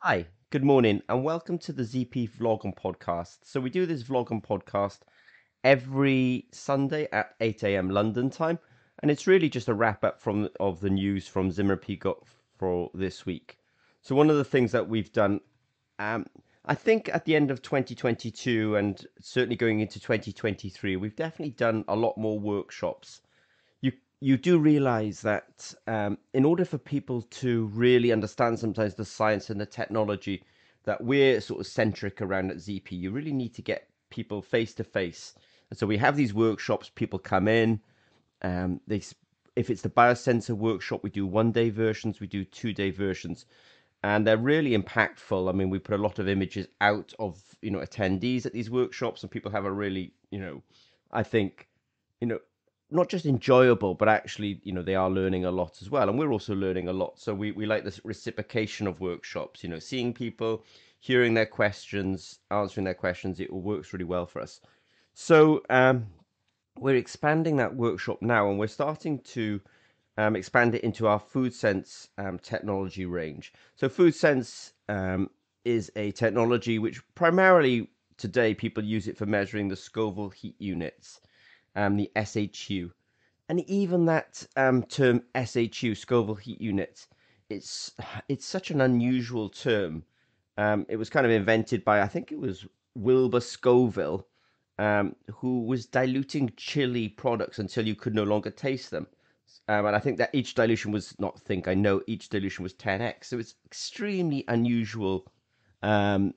Hi, good morning, and welcome to the ZP vlog and podcast. So, we do this vlog and podcast every Sunday at 8 a.m. London time, and it's really just a wrap up from of the news from Zimmer Peacock for this week. So, one of the things that we've done, um, I think at the end of 2022 and certainly going into 2023, we've definitely done a lot more workshops you do realize that um, in order for people to really understand sometimes the science and the technology that we're sort of centric around at ZP, you really need to get people face to face. And so we have these workshops, people come in, um, they, if it's the biosensor workshop, we do one day versions, we do two day versions, and they're really impactful. I mean, we put a lot of images out of, you know, attendees at these workshops and people have a really, you know, I think, you know, not just enjoyable, but actually, you know, they are learning a lot as well. And we're also learning a lot. So we, we like this reciprocation of workshops, you know, seeing people, hearing their questions, answering their questions. It works really well for us. So um, we're expanding that workshop now and we're starting to um, expand it into our food sense um, technology range. So food sense um, is a technology which primarily today people use it for measuring the Scoville heat units um, the SHU. And even that um, term SHU, Scoville Heat Unit, it's it's such an unusual term. Um, it was kind of invented by I think it was Wilbur Scoville, um, who was diluting chili products until you could no longer taste them. Um, and I think that each dilution was not think I know each dilution was 10x. So it's extremely unusual um,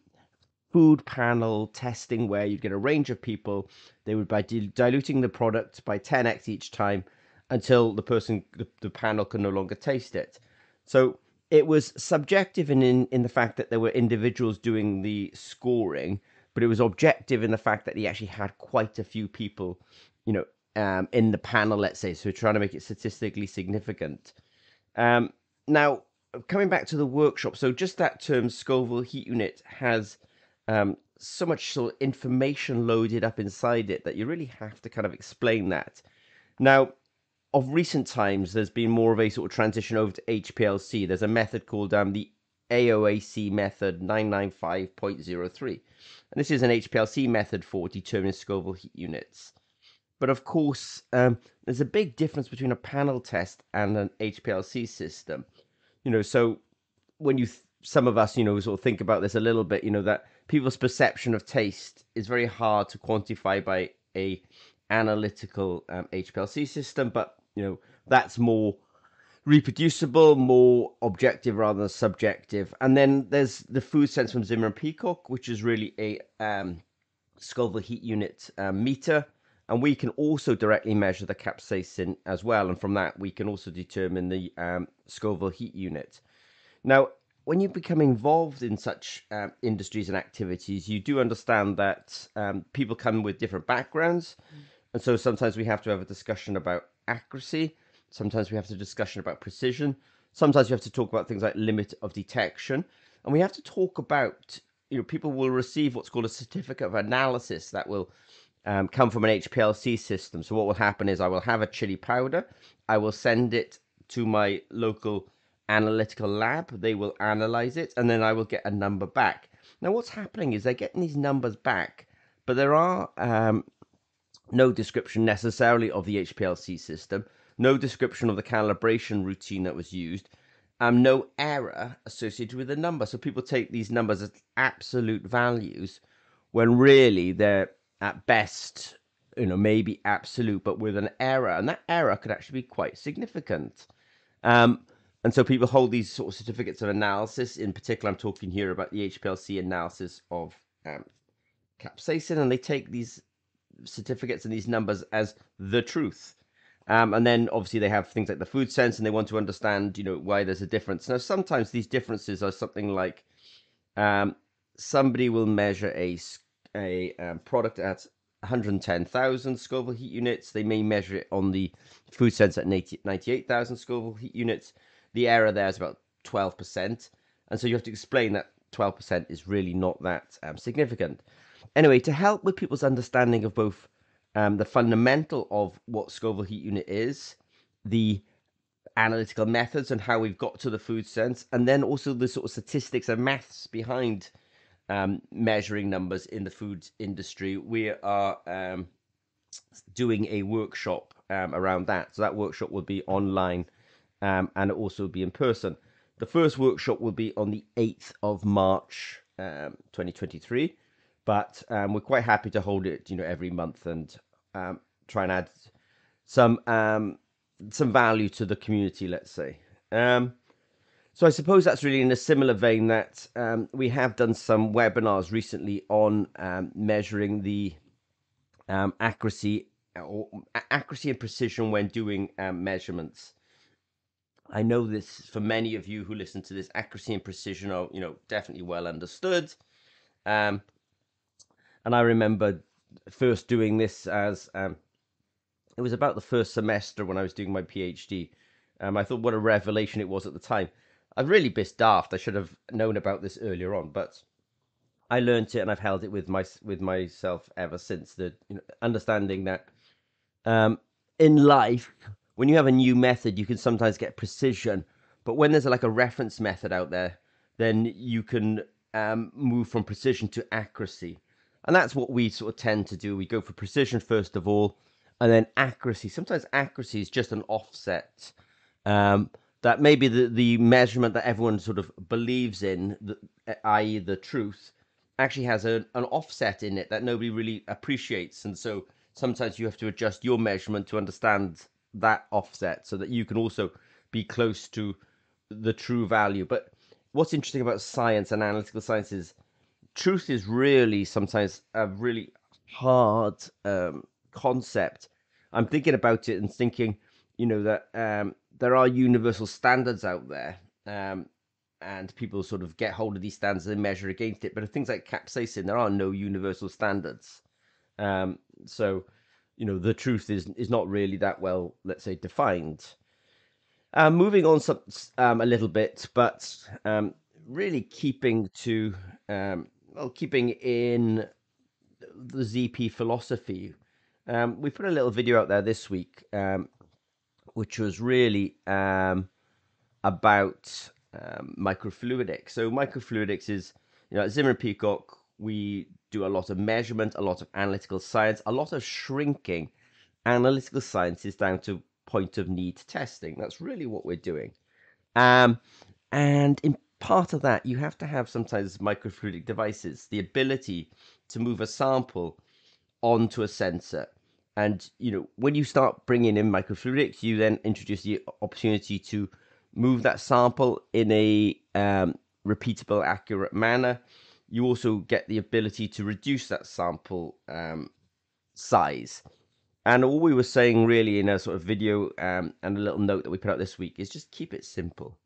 food panel testing where you'd get a range of people. They would by diluting the product by 10x each time until the person, the, the panel can no longer taste it. So it was subjective in, in, in the fact that there were individuals doing the scoring, but it was objective in the fact that he actually had quite a few people, you know, um, in the panel, let's say. So trying to make it statistically significant. Um, now, coming back to the workshop, so just that term Scoville heat unit has um, so much sort of information loaded up inside it that you really have to kind of explain that. Now, of recent times, there's been more of a sort of transition over to HPLC. There's a method called um, the AOAC method 995.03. And this is an HPLC method for determining Scoville heat units. But of course, um, there's a big difference between a panel test and an HPLC system. You know, so when you, th- some of us, you know, sort of think about this a little bit, you know, that people's perception of taste is very hard to quantify by a analytical um, HPLC system, but you know that's more reproducible, more objective rather than subjective. And then there's the food sense from Zimmer and Peacock, which is really a um, Scoville heat unit um, meter. And we can also directly measure the capsaicin as well. And from that, we can also determine the um, Scoville heat unit. Now, when you become involved in such um, industries and activities, you do understand that um, people come with different backgrounds. Mm. And so sometimes we have to have a discussion about accuracy. Sometimes we have to discussion about precision. Sometimes we have to talk about things like limit of detection. And we have to talk about, you know, people will receive what's called a certificate of analysis that will um, come from an HPLC system. So what will happen is I will have a chili powder. I will send it to my local analytical lab. They will analyze it, and then I will get a number back. Now, what's happening is they're getting these numbers back, but there are um, no description necessarily of the HPLC system, no description of the calibration routine that was used, um, no error associated with the number. So people take these numbers as absolute values when really they're at best, you know, maybe absolute, but with an error, and that error could actually be quite significant. Um, and so people hold these sort of certificates of analysis. In particular, I'm talking here about the HPLC analysis of um, capsaicin, and they take these certificates and these numbers as the truth. Um, and then obviously they have things like the food sense, and they want to understand, you know, why there's a difference. Now, sometimes these differences are something like um, somebody will measure a a um, product at 110,000 Scoville heat units. They may measure it on the food sense at 98,000 Scoville heat units the error there is about 12%. And so you have to explain that 12% is really not that um, significant. Anyway, to help with people's understanding of both um, the fundamental of what Scoville heat unit is, the analytical methods and how we've got to the food sense, and then also the sort of statistics and maths behind um, measuring numbers in the food industry. We are um, doing a workshop um, around that. So that workshop will be online um, and also be in person. The first workshop will be on the 8th of March, um, 2023, but um, we're quite happy to hold it, you know, every month and um, try and add some um, some value to the community, let's say. Um, so I suppose that's really in a similar vein that we have done some webinars recently on measuring the accuracy or accuracy and precision when doing measurements. I know this for many of you who listen to this, accuracy and precision are, you know, definitely well understood. Um, and I remember first doing this as um, it was about the first semester when I was doing my PhD. Um, I thought what a revelation it was at the time. I really bit daft. I should have known about this earlier on, but I learned it and I've held it with my with myself ever since. The you know, understanding that um, in life when you have a new method, you can sometimes get precision. But when there's like a reference method out there, then you can um, move from precision to accuracy. And that's what we sort of tend to do. We go for precision first of all, and then accuracy. Sometimes accuracy is just an offset. Um, that maybe the, the measurement that everyone sort of believes in, i.e., the truth, actually has a, an offset in it that nobody really appreciates. And so sometimes you have to adjust your measurement to understand that offset so that you can also be close to the true value. But what's interesting about science and analytical science is truth is really sometimes a really hard um, concept. I'm thinking about it and thinking, you know, that um, there are universal standards out there, um, and people sort of get hold of these standards and measure against it. But things like capsaicin, there are no universal standards. Um, so you know the truth is is not really that well, let's say, defined. Um, moving on some, um, a little bit, but um, really keeping to um, well, keeping in the ZP philosophy. Um, we put a little video out there this week, um, which was really about microfluidics. So microfluidics is, you know, at Zimmer Peacock, we do a lot of measurement, a lot of analytical science, a lot of shrinking analytical science is down to point of need testing. That's really what we're doing. Um, and in part of that, you have to have sometimes microfluidic devices, the ability to move a sample onto a sensor. And you know, when you start bringing in microfluidics, you then introduce the opportunity to move that sample in a um, repeatable, accurate manner you also get the ability to reduce that sample um, size. And all we were saying really in a sort of video um, and a little note that we put out this week is just keep it simple.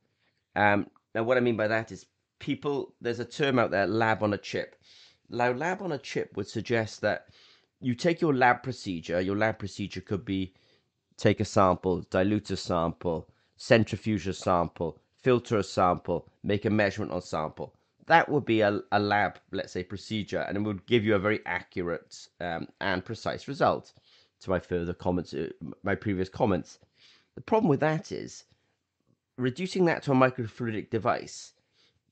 Um, now, what I mean by that is people, there's a term out there, lab on a chip. Now, lab on a chip would suggest that you take your lab procedure, your lab procedure could be take a sample, dilute a sample, centrifuge a sample, filter a sample, make a measurement on sample that would be a, a lab, let's say, procedure, and it would give you a very accurate um, and precise result. To my further comments, uh, my previous comments, the problem with that is reducing that to a microfluidic device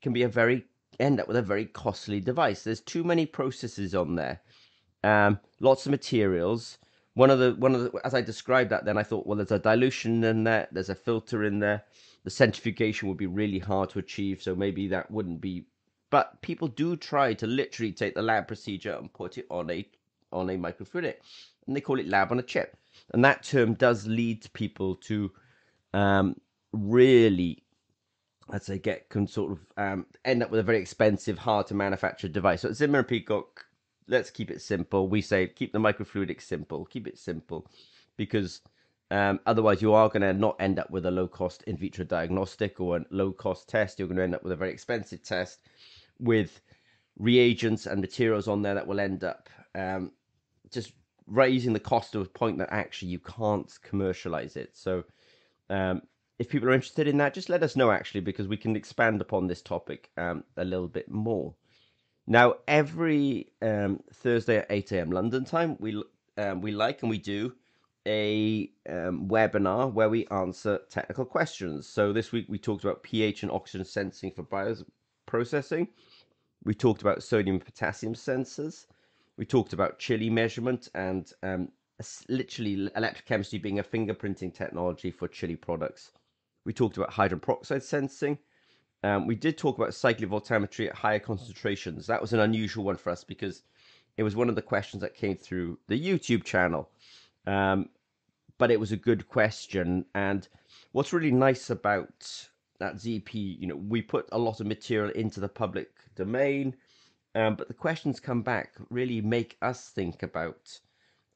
can be a very end up with a very costly device. There's too many processes on there, um, lots of materials. One of the one of the as I described that, then I thought, well, there's a dilution in there, there's a filter in there. The centrifugation would be really hard to achieve, so maybe that wouldn't be but people do try to literally take the lab procedure and put it on a on a microfluidic, and they call it lab on a chip. And that term does lead people to um, really, I'd say, get can sort of um, end up with a very expensive, hard to manufacture device. So at Zimmer and Peacock, let's keep it simple. We say keep the microfluidic simple, keep it simple, because um, otherwise, you are going to not end up with a low cost in vitro diagnostic or a low cost test. You're going to end up with a very expensive test with reagents and materials on there that will end up um, just raising the cost to a point that actually you can't commercialize it. So, um, if people are interested in that, just let us know actually, because we can expand upon this topic um, a little bit more. Now, every um, Thursday at 8 a.m. London time, we um, we like and we do a um, webinar where we answer technical questions. So this week we talked about pH and oxygen sensing for bioprocessing. We talked about sodium potassium sensors. We talked about chili measurement and um, literally electrochemistry being a fingerprinting technology for chili products. We talked about hydrogen peroxide sensing. Um, we did talk about cyclic voltammetry at higher concentrations. That was an unusual one for us because it was one of the questions that came through the YouTube channel. Um, but it was a good question. And what's really nice about that ZP, you know, we put a lot of material into the public domain, um, but the questions come back really make us think about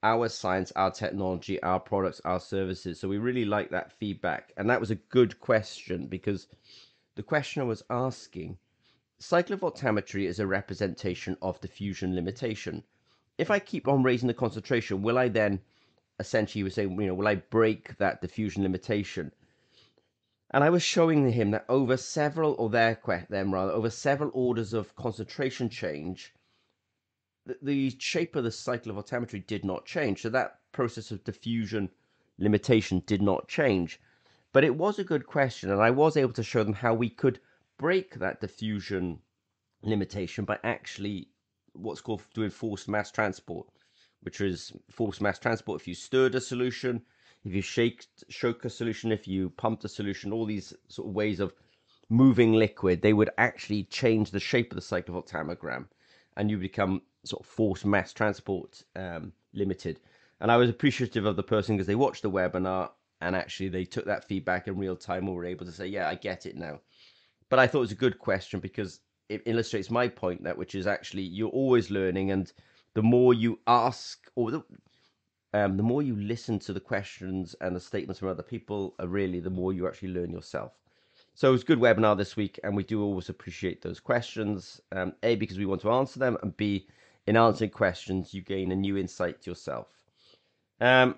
our science, our technology, our products, our services. So we really like that feedback. And that was a good question because the questioner was asking cyclic voltammetry is a representation of diffusion limitation. If I keep on raising the concentration, will I then essentially was saying, you know, will I break that diffusion limitation? And I was showing him that over several, or their them rather, over several orders of concentration change, the, the shape of the cyclic voltammetry did not change. So that process of diffusion limitation did not change. But it was a good question, and I was able to show them how we could break that diffusion limitation by actually what's called doing forced mass transport which is forced mass transport. If you stirred a solution, if you shake shook a solution, if you pumped a solution, all these sort of ways of moving liquid, they would actually change the shape of the cyclovoltammogram, and you become sort of forced mass transport um, limited. And I was appreciative of the person because they watched the webinar and actually they took that feedback in real time and were able to say, "Yeah, I get it now." But I thought it was a good question because it illustrates my point that which is actually you're always learning and the more you ask or the, um, the more you listen to the questions and the statements from other people, uh, really, the more you actually learn yourself. So it was a good webinar this week, and we do always appreciate those questions. Um, a, because we want to answer them, and B, in answering questions, you gain a new insight to yourself. Um,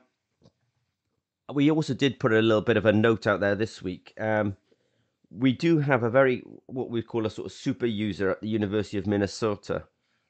we also did put a little bit of a note out there this week. Um, we do have a very, what we call a sort of super user at the University of Minnesota.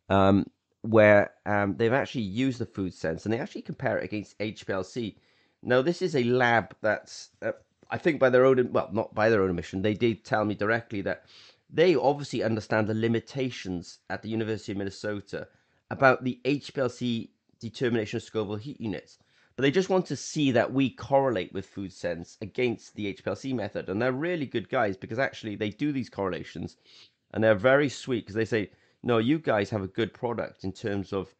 Um, where um, they've actually used the food sense and they actually compare it against HPLC. Now, this is a lab that's, uh, I think, by their own, well, not by their own admission, they did tell me directly that they obviously understand the limitations at the University of Minnesota about the HPLC determination of Scoville heat units. But they just want to see that we correlate with food sense against the HPLC method. And they're really good guys because actually they do these correlations and they're very sweet because they say, no, you guys have a good product in terms of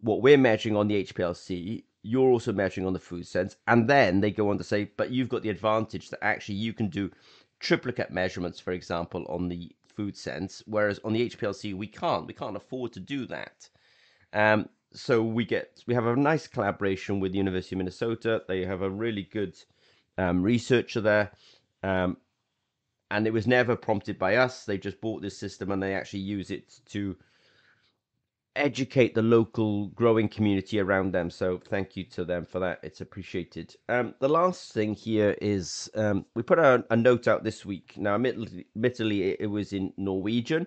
what we're measuring on the HPLC. You're also measuring on the food sense. And then they go on to say, but you've got the advantage that actually you can do triplicate measurements, for example, on the food sense, whereas on the HPLC we can't. We can't afford to do that. Um, so we get we have a nice collaboration with the University of Minnesota. They have a really good um, researcher there, um, and it was never prompted by us. They just bought this system and they actually use it to educate the local growing community around them. So thank you to them for that. It's appreciated. Um, the last thing here is um, we put a, a, note out this week. Now, admittedly, admittedly it, it was in Norwegian,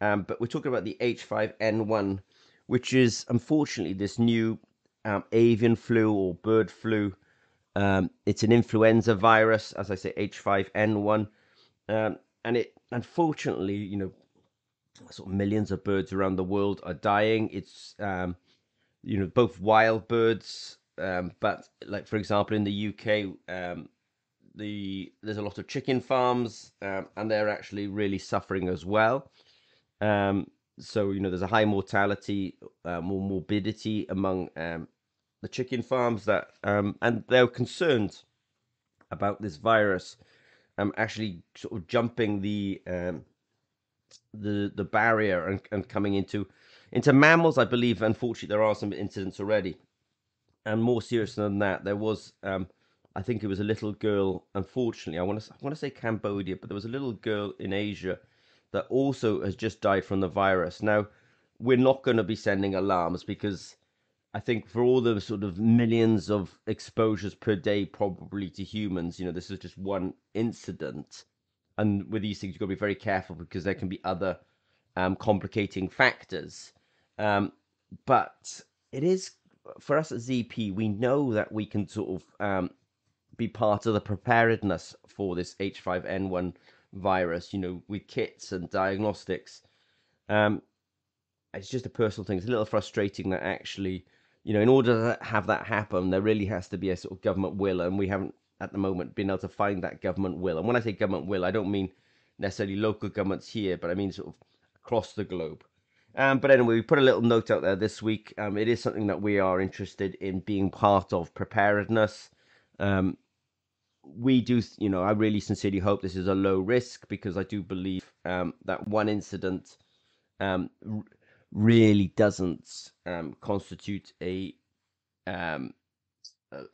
um, but we're talking about the H5N1, which is unfortunately this new um, avian flu or bird flu. Um, it's an influenza virus, as I say, H5N1 um, and it unfortunately, you know, sort of millions of birds around the world are dying. It's um, you know both wild birds, um, but like for example in the UK, um, the there's a lot of chicken farms, um, and they're actually really suffering as well. Um, so you know there's a high mortality, uh, more morbidity among um, the chicken farms that, um, and they're concerned about this virus um, actually sort of jumping the um, the the barrier and, and coming into into mammals. I believe, unfortunately, there are some incidents already, and more serious than that, there was. Um, I think it was a little girl. Unfortunately, I want to I want to say Cambodia, but there was a little girl in Asia that also has just died from the virus. Now, we're not going to be sending alarms because I think for all the sort of millions of exposures per day, probably to humans, you know, this is just one incident. And with these things, you've got to be very careful because there can be other um, complicating factors. Um, but it is for us at ZP, we know that we can sort of um, be part of the preparedness for this H5N1 virus, you know, with kits and diagnostics. Um, it's just a personal thing. It's a little frustrating that actually, you know, in order to have that happen, there really has to be a sort of government will, and we haven't at the moment been able to find that government will. And when I say government will, I don't mean necessarily local governments here, but I mean sort of across the globe. Um, but anyway, we put a little note out there this week. Um, it is something that we are interested in being part of preparedness. Um, we do, you know, I really sincerely hope this is a low risk because I do believe um, that one incident um, really doesn't um, constitute a, um,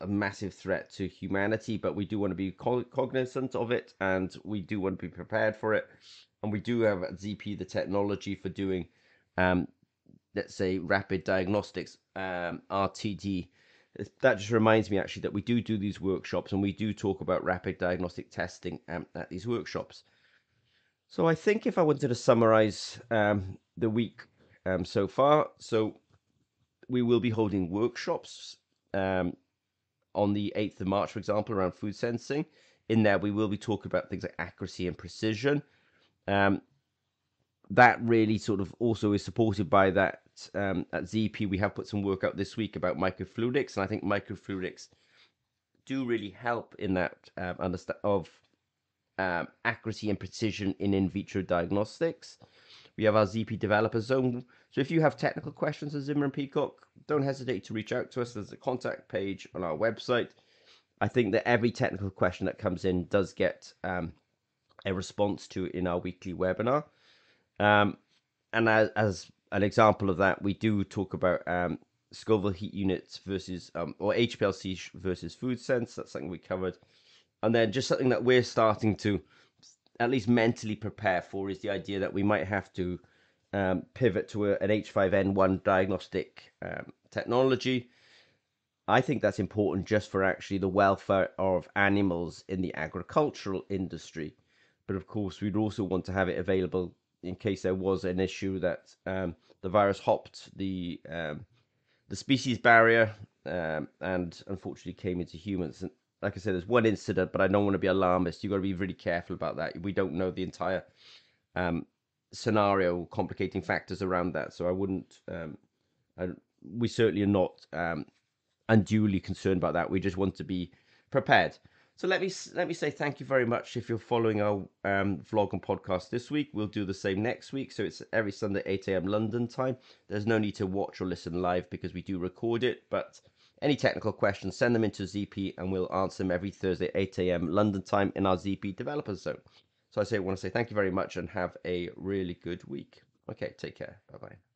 a massive threat to humanity. But we do want to be co- cognizant of it, and we do want to be prepared for it. And we do have at ZP the technology for doing, um, let's say, rapid diagnostics, um, RTD that just reminds me actually that we do do these workshops and we do talk about rapid diagnostic testing um, at these workshops. So I think if I wanted to summarize um, the week um, so far, so we will be holding workshops um, on the 8th of March, for example, around food sensing. In there, we will be talking about things like accuracy and precision. Um, that really sort of also is supported by that um, at ZP. We have put some work out this week about microfluidics, and I think microfluidics do really help in that um, understand of um, accuracy and precision in in vitro diagnostics. We have our ZP developer zone. So if you have technical questions of Zimmer and Peacock, don't hesitate to reach out to us. There's a contact page on our website. I think that every technical question that comes in does get um, a response to in our weekly webinar. Um, and as, as, an example of that, we do talk about um, Scoville heat units versus, um, or HPLC versus food sense. That's something we covered. And then just something that we're starting to at least mentally prepare for is the idea that we might have to um, pivot to a, an H5N1 diagnostic um, technology. I think that's important just for actually the welfare of animals in the agricultural industry. But of course, we'd also want to have it available in case there was an issue that um, the virus hopped the um, the species barrier um, and unfortunately came into humans. And like I said, there's one incident, but I don't want to be alarmist. You've got to be really careful about that. We don't know the entire um, scenario, complicating factors around that. So I wouldn't. Um, I, we certainly are not um, unduly concerned about that. We just want to be prepared. So let me let me say thank you very much if you're following our um, vlog and podcast this week. We'll do the same next week. So it's every Sunday 8 a.m. London time. There's no need to watch or listen live because we do record it. But any technical questions, send them into ZP and we'll answer them every Thursday 8 a.m. London time in our ZP Developers Zone. So I say want to say thank you very much and have a really good week. Okay, take care. Bye bye.